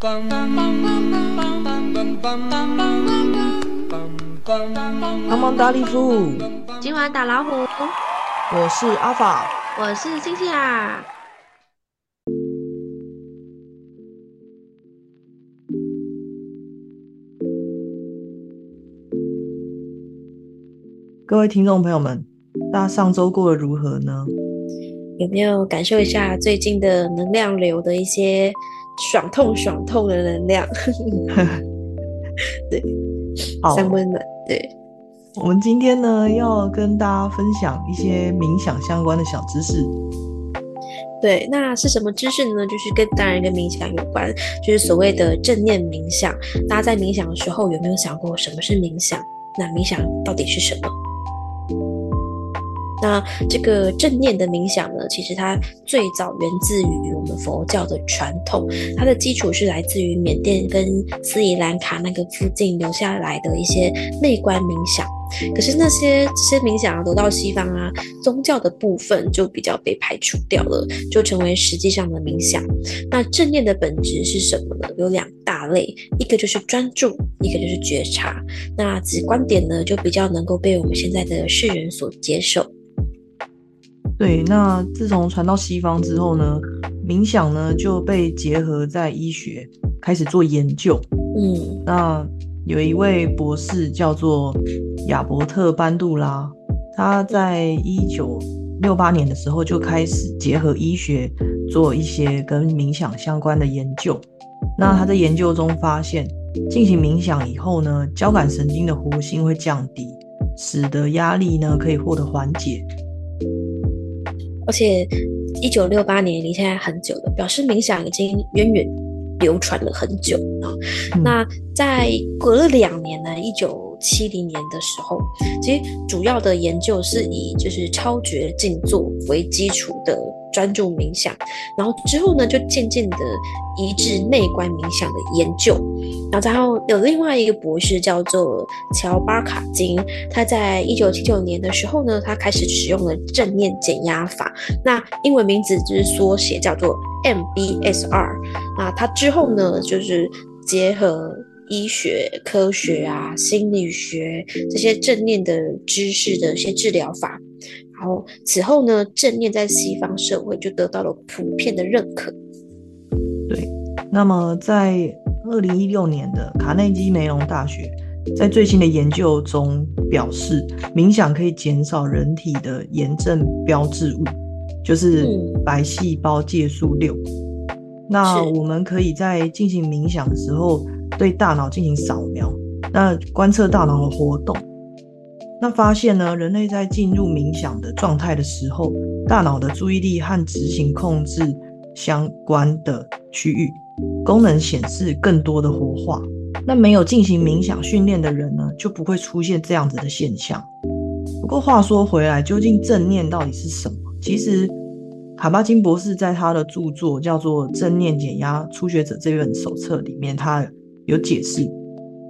帮忙打礼服，今晚打老虎，我是阿法，我是星星啊。各位听众朋友们，大家上周过得如何呢？有没有感受一下最近的能量流的一些爽痛爽痛的能量？对，好，三温暖。对，我们今天呢要跟大家分享一些冥想相关的小知识。对，那是什么知识呢？就是跟当然跟冥想有关，就是所谓的正念冥想。大家在冥想的时候有没有想过什么是冥想？那冥想到底是什么？那这个正念的冥想呢，其实它最早源自于我们佛教的传统，它的基础是来自于缅甸跟斯里兰卡那个附近留下来的一些内观冥想。可是那些这些冥想啊，得到西方啊，宗教的部分就比较被排除掉了，就成为实际上的冥想。那正念的本质是什么呢？有两大类，一个就是专注，一个就是觉察。那此观点呢，就比较能够被我们现在的世人所接受。对，那自从传到西方之后呢，冥想呢就被结合在医学，开始做研究。嗯，那有一位博士叫做亚伯特·班杜拉，他在一九六八年的时候就开始结合医学做一些跟冥想相关的研究。那他在研究中发现，进行冥想以后呢，交感神经的活性会降低，使得压力呢可以获得缓解。而且，一九六八年离现在很久了，表示冥想已经源远流传了很久啊。那在隔了两年呢，一九七零年的时候，其实主要的研究是以就是超觉静坐为基础的。专注冥想，然后之后呢，就渐渐的移至内观冥想的研究。然后，然后有另外一个博士叫做乔巴卡金，他在一九七九年的时候呢，他开始使用了正念减压法。那英文名字就是缩写叫做 MBSR。那他之后呢，就是结合医学、科学啊、心理学这些正念的知识的一些治疗法。然后此后呢，正念在西方社会就得到了普遍的认可。对，那么在二零一六年的卡内基梅隆大学在最新的研究中表示，冥想可以减少人体的炎症标志物，就是白细胞介素六。那我们可以在进行冥想的时候，对大脑进行扫描，那观测大脑的活动。那发现呢，人类在进入冥想的状态的时候，大脑的注意力和执行控制相关的区域功能显示更多的活化。那没有进行冥想训练的人呢，就不会出现这样子的现象。不过话说回来，究竟正念到底是什么？其实卡巴金博士在他的著作叫做《正念减压初学者》这本手册里面，他有解释。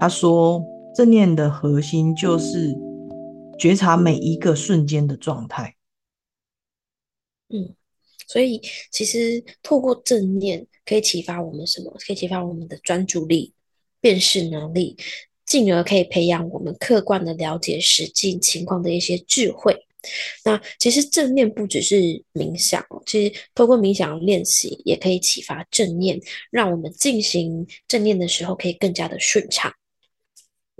他说，正念的核心就是。觉察每一个瞬间的状态。嗯，所以其实透过正念可以启发我们什么？可以启发我们的专注力、辨识能力，进而可以培养我们客观的了解实际情况的一些智慧。那其实正念不只是冥想，其实透过冥想练习也可以启发正念，让我们进行正念的时候可以更加的顺畅。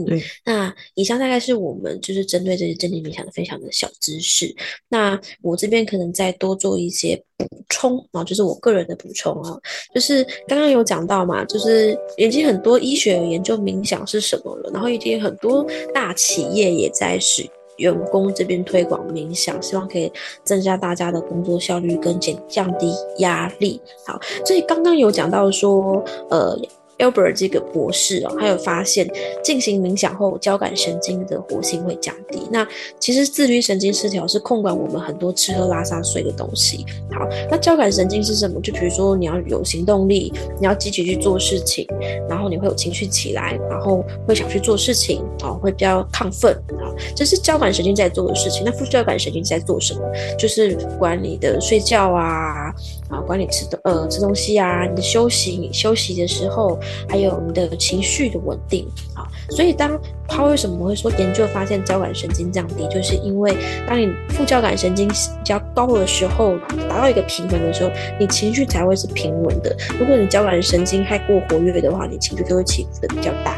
对，那以上大概是我们就是针对这些正念冥想的分享的小知识。那我这边可能再多做一些补充啊，就是我个人的补充啊，就是刚刚有讲到嘛，就是已经很多医学有研究冥想是什么了，然后已经很多大企业也在使员工这边推广冥想，希望可以增加大家的工作效率跟减降低压力。好，所以刚刚有讲到说，呃。Albert 这个博士哦，他有发现进行冥想后，交感神经的活性会降低。那其实自律神经失调是控管我们很多吃喝拉撒睡的东西。好，那交感神经是什么？就比如说你要有行动力，你要积极去做事情，然后你会有情绪起来，然后会想去做事情，哦，会比较亢奋啊，这是交感神经在做的事情。那副交感神经在做什么？就是管你的睡觉啊，啊，管你吃的呃吃东西啊，你的休息休息的时候，还有你的情绪的稳定啊。所以当他为什么会说研究发现交感神经降低，就是因为当你副交感神经比较高的时候，达到一个平衡的时候，你情绪才会是平稳的。如果你交感神经太过活跃的话，你情绪就会起伏的比较大。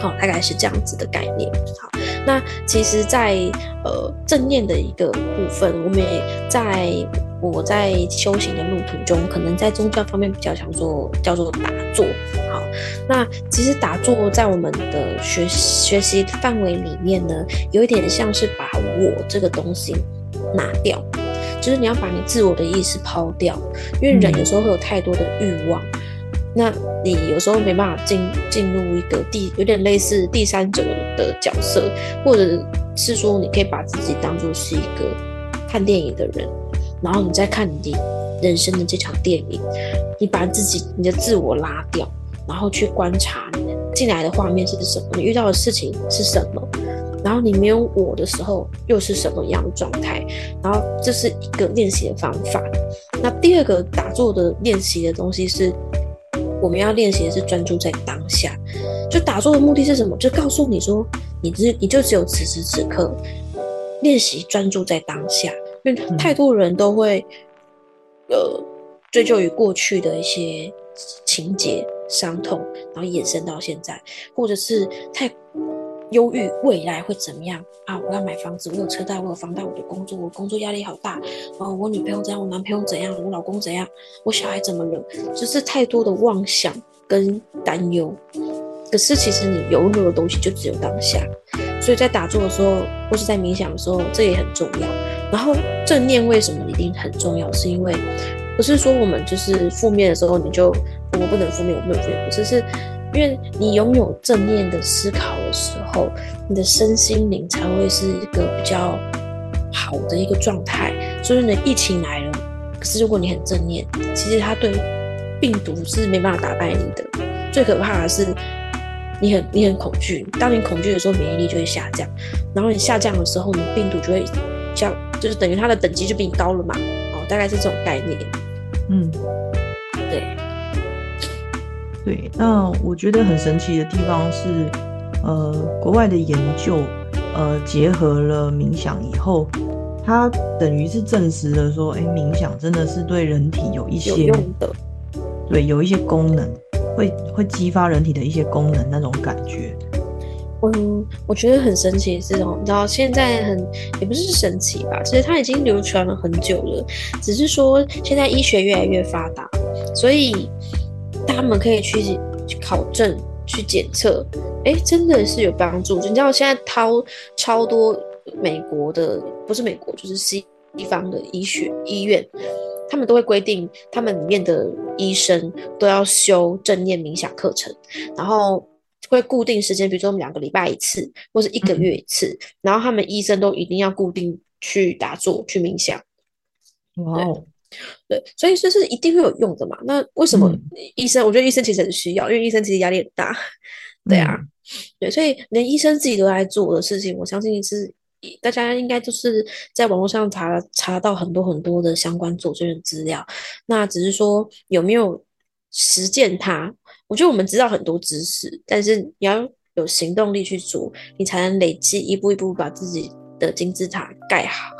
好，大概是这样子的概念。好，那其实，在呃正念的一个部分，我们也在。我在修行的路途中，可能在宗教方面比较想做叫做打坐。好，那其实打坐在我们的学学习范围里面呢，有一点像是把我这个东西拿掉，就是你要把你自我的意识抛掉，因为人有时候会有太多的欲望，那你有时候没办法进进入一个第有点类似第三者的角色，或者是说你可以把自己当做是一个看电影的人。然后你再看你人生的这场电影，你把自己你的自我拉掉，然后去观察进来的画面是什么，你遇到的事情是什么，然后你没有我的时候又是什么样的状态，然后这是一个练习的方法。那第二个打坐的练习的东西是，我们要练习的是专注在当下。就打坐的目的是什么？就告诉你说，你只你就只有此时此刻练习专注在当下。因为太多人都会，呃，追究于过去的一些情节、伤痛，然后延伸到现在，或者是太忧郁未来会怎么样啊？我要买房子，我有车贷，我有房贷，我的工作，我工作压力好大，哦，我女朋友怎样，我男朋友怎样，我老公怎样，我小孩怎么了？就是太多的妄想跟担忧。可是其实你拥有的东西就只有当下，所以在打坐的时候，或是在冥想的时候，这也很重要。然后正念为什么一定很重要？是因为不是说我们就是负面的时候你就我不能负面，我不能负面，只是因为你拥有正念的思考的时候，你的身心灵才会是一个比较好的一个状态。所以呢，疫情来了，可是如果你很正念，其实它对病毒是没办法打败你的。最可怕的是你很你很恐惧，当你恐惧的时候，免疫力就会下降，然后你下降的时候你，病毒就会像。就是等于它的等级就比你高了嘛，哦，大概是这种概念。嗯，对，对。那我觉得很神奇的地方是，呃，国外的研究，呃，结合了冥想以后，它等于是证实了说，哎，冥想真的是对人体有一些有用的，对，有一些功能，会会激发人体的一些功能那种感觉。嗯，我觉得很神奇，这种你知道，现在很也不是神奇吧，其实它已经流传了很久了，只是说现在医学越来越发达，所以他们可以去去考证、去检测，哎，真的是有帮助。你知道现在超超多美国的，不是美国就是西方的医学医院，他们都会规定，他们里面的医生都要修正念冥想课程，然后。会固定时间，比如说我们两个礼拜一次，或者一个月一次，然后他们医生都一定要固定去打坐、去冥想。哇哦，对，所以这是一定会有用的嘛？那为什么医生？我觉得医生其实很需要，因为医生其实压力很大。对啊，对，所以连医生自己都在做的事情，我相信是大家应该就是在网络上查查到很多很多的相关佐证的资料。那只是说有没有实践它？我觉得我们知道很多知识，但是你要有行动力去做，你才能累积一步一步把自己的金字塔盖好。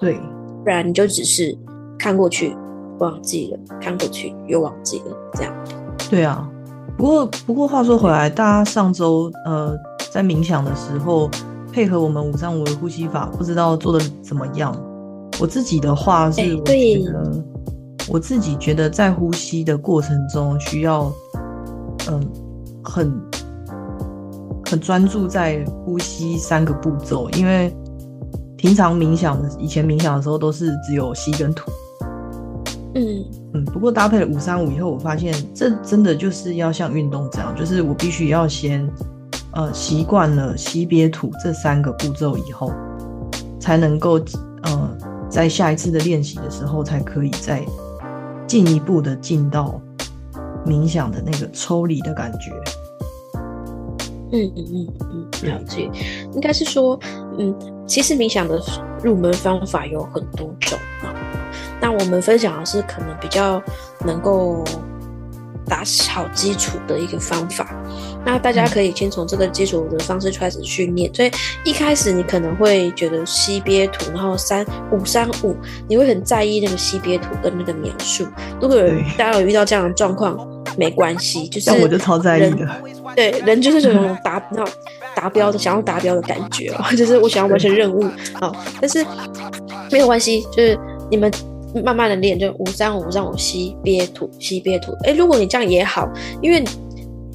对，不然你就只是看过去忘记了，看过去又忘记了，这样。对啊，不过不过话说回来，大家上周呃在冥想的时候，配合我们五三五的呼吸法，不知道做的怎么样？我自己的话是，我觉得我自己觉得在呼吸的过程中需要。嗯，很很专注在呼吸三个步骤，因为平常冥想的以前冥想的时候都是只有吸跟吐。嗯嗯，不过搭配了五三五以后，我发现这真的就是要像运动这样，就是我必须要先呃习惯了吸憋吐这三个步骤以后，才能够呃在下一次的练习的时候才可以再进一步的进到。冥想的那个抽离的感觉，嗯嗯嗯嗯，了解。应该是说，嗯，其实冥想的入门方法有很多种啊。那我们分享的是可能比较能够打好基础的一个方法。那大家可以先从这个基础的方式开始训练。所以一开始你可能会觉得吸憋吐，然后三五三五，你会很在意那个吸憋吐跟那个描述。如果有大家有遇到这样的状况，没关系，就是我就超在意的。对，人就是这种达那种达标的，想要达标的感觉哦，就是我想要完成任务哦。但是没有关系，就是你们慢慢的练，就五三五三五吸憋吐吸憋吐。哎，如果你这样也好，因为。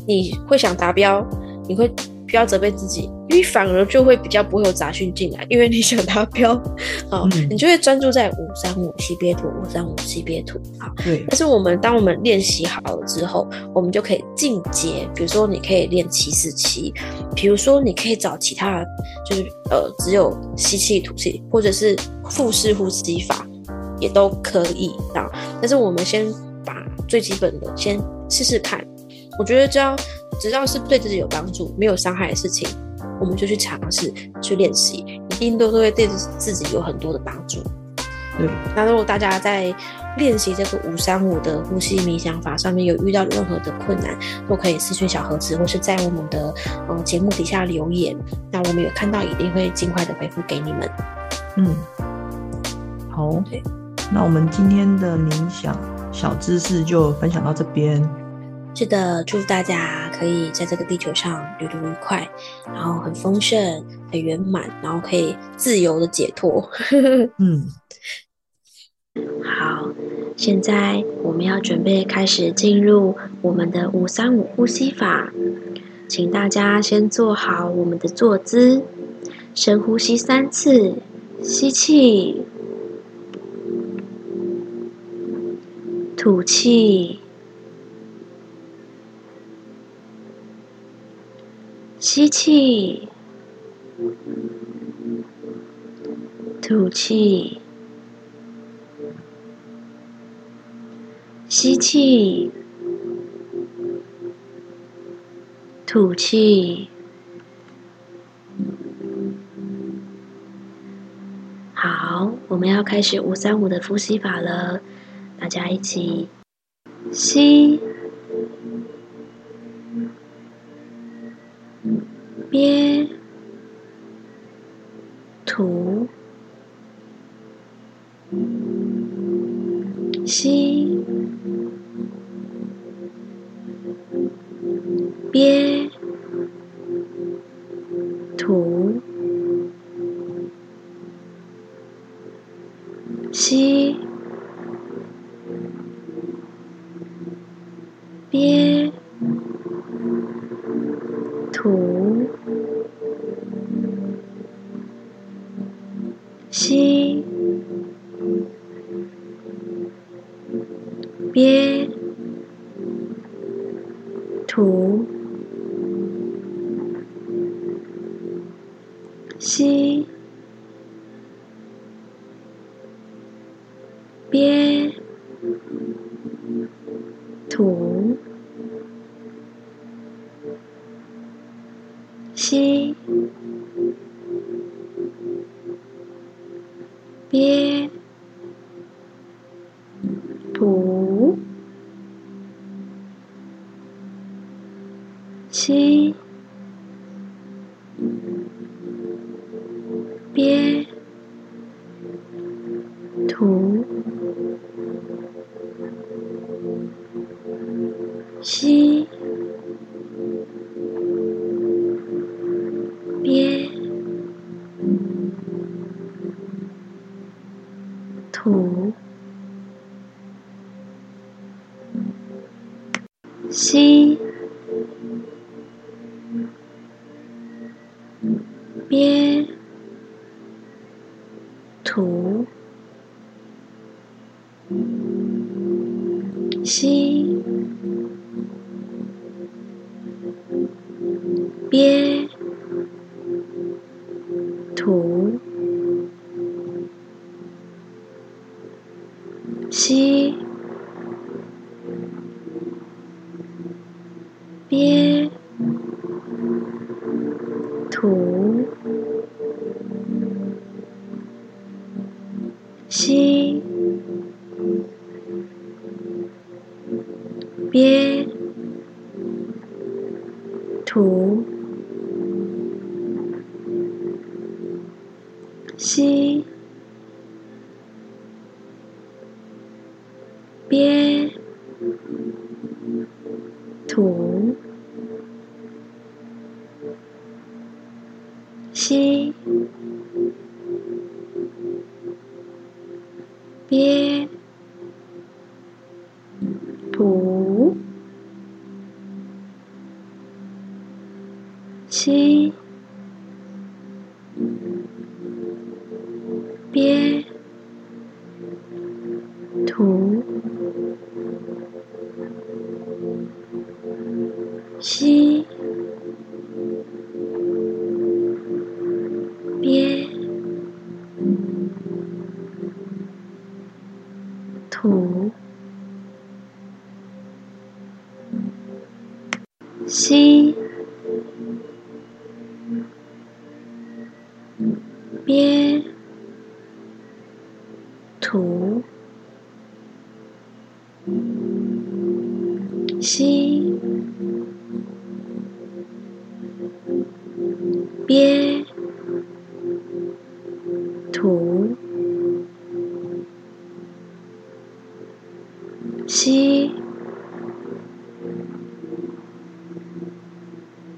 你会想达标，你会不要责备自己，因为反而就会比较不会有杂讯进来，因为你想达标，好，你就会专注在五三五吸憋吐，五三五吸憋吐，好。对。但是我们当我们练习好了之后，我们就可以进阶，比如说你可以练七四七，比如说你可以找其他，就是呃只有吸气吐气，或者是腹式呼吸法也都可以啊。但是我们先把最基本的先试试看。我觉得只要只要是对自己有帮助、没有伤害的事情，我们就去尝试、去练习，一定都都会对自己有很多的帮助。嗯，那如果大家在练习这个五三五的呼吸冥想法上面有遇到任何的困难，都可以私讯小盒子，或是在我们的呃节目底下留言。那我们有看到，一定会尽快的回复给你们。嗯，好，那我们今天的冥想小知识就分享到这边。是的，祝大家可以在这个地球上旅途愉快，然后很丰盛、很圆满，然后可以自由的解脱。嗯，好，现在我们要准备开始进入我们的五三五呼吸法，请大家先做好我们的坐姿，深呼吸三次，吸气，吐气。吸气，吐气，吸气，吐气。好，我们要开始五三五的呼吸法了，大家一起吸。憋，吸。憋，吐，吸，吐，吸，憋。吐，吸。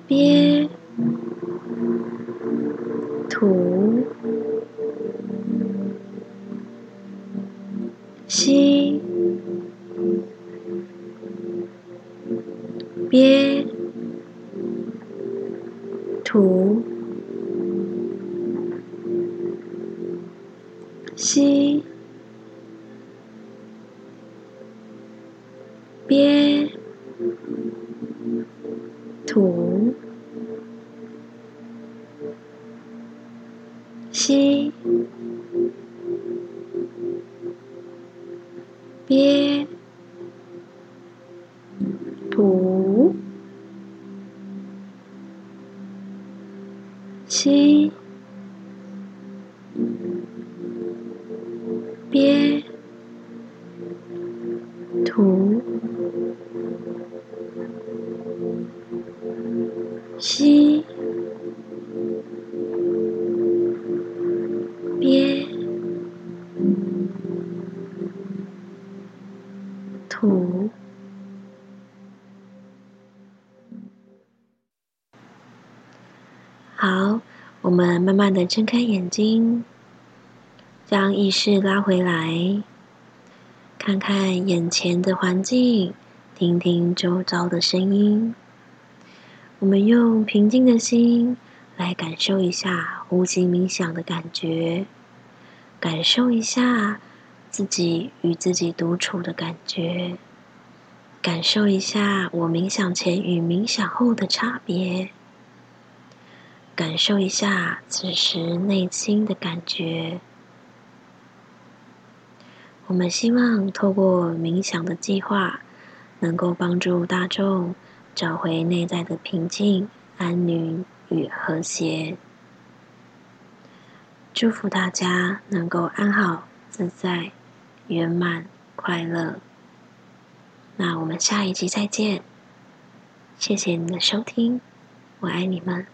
憋，吸。憋，土，好，我们慢慢的睁开眼睛，将意识拉回来，看看眼前的环境，听听周遭的声音。我们用平静的心来感受一下呼吸冥想的感觉，感受一下。自己与自己独处的感觉，感受一下我冥想前与冥想后的差别，感受一下此时内心的感觉。我们希望透过冥想的计划，能够帮助大众找回内在的平静、安宁与和谐。祝福大家能够安好自在。圆满快乐，那我们下一集再见。谢谢你的收听，我爱你们。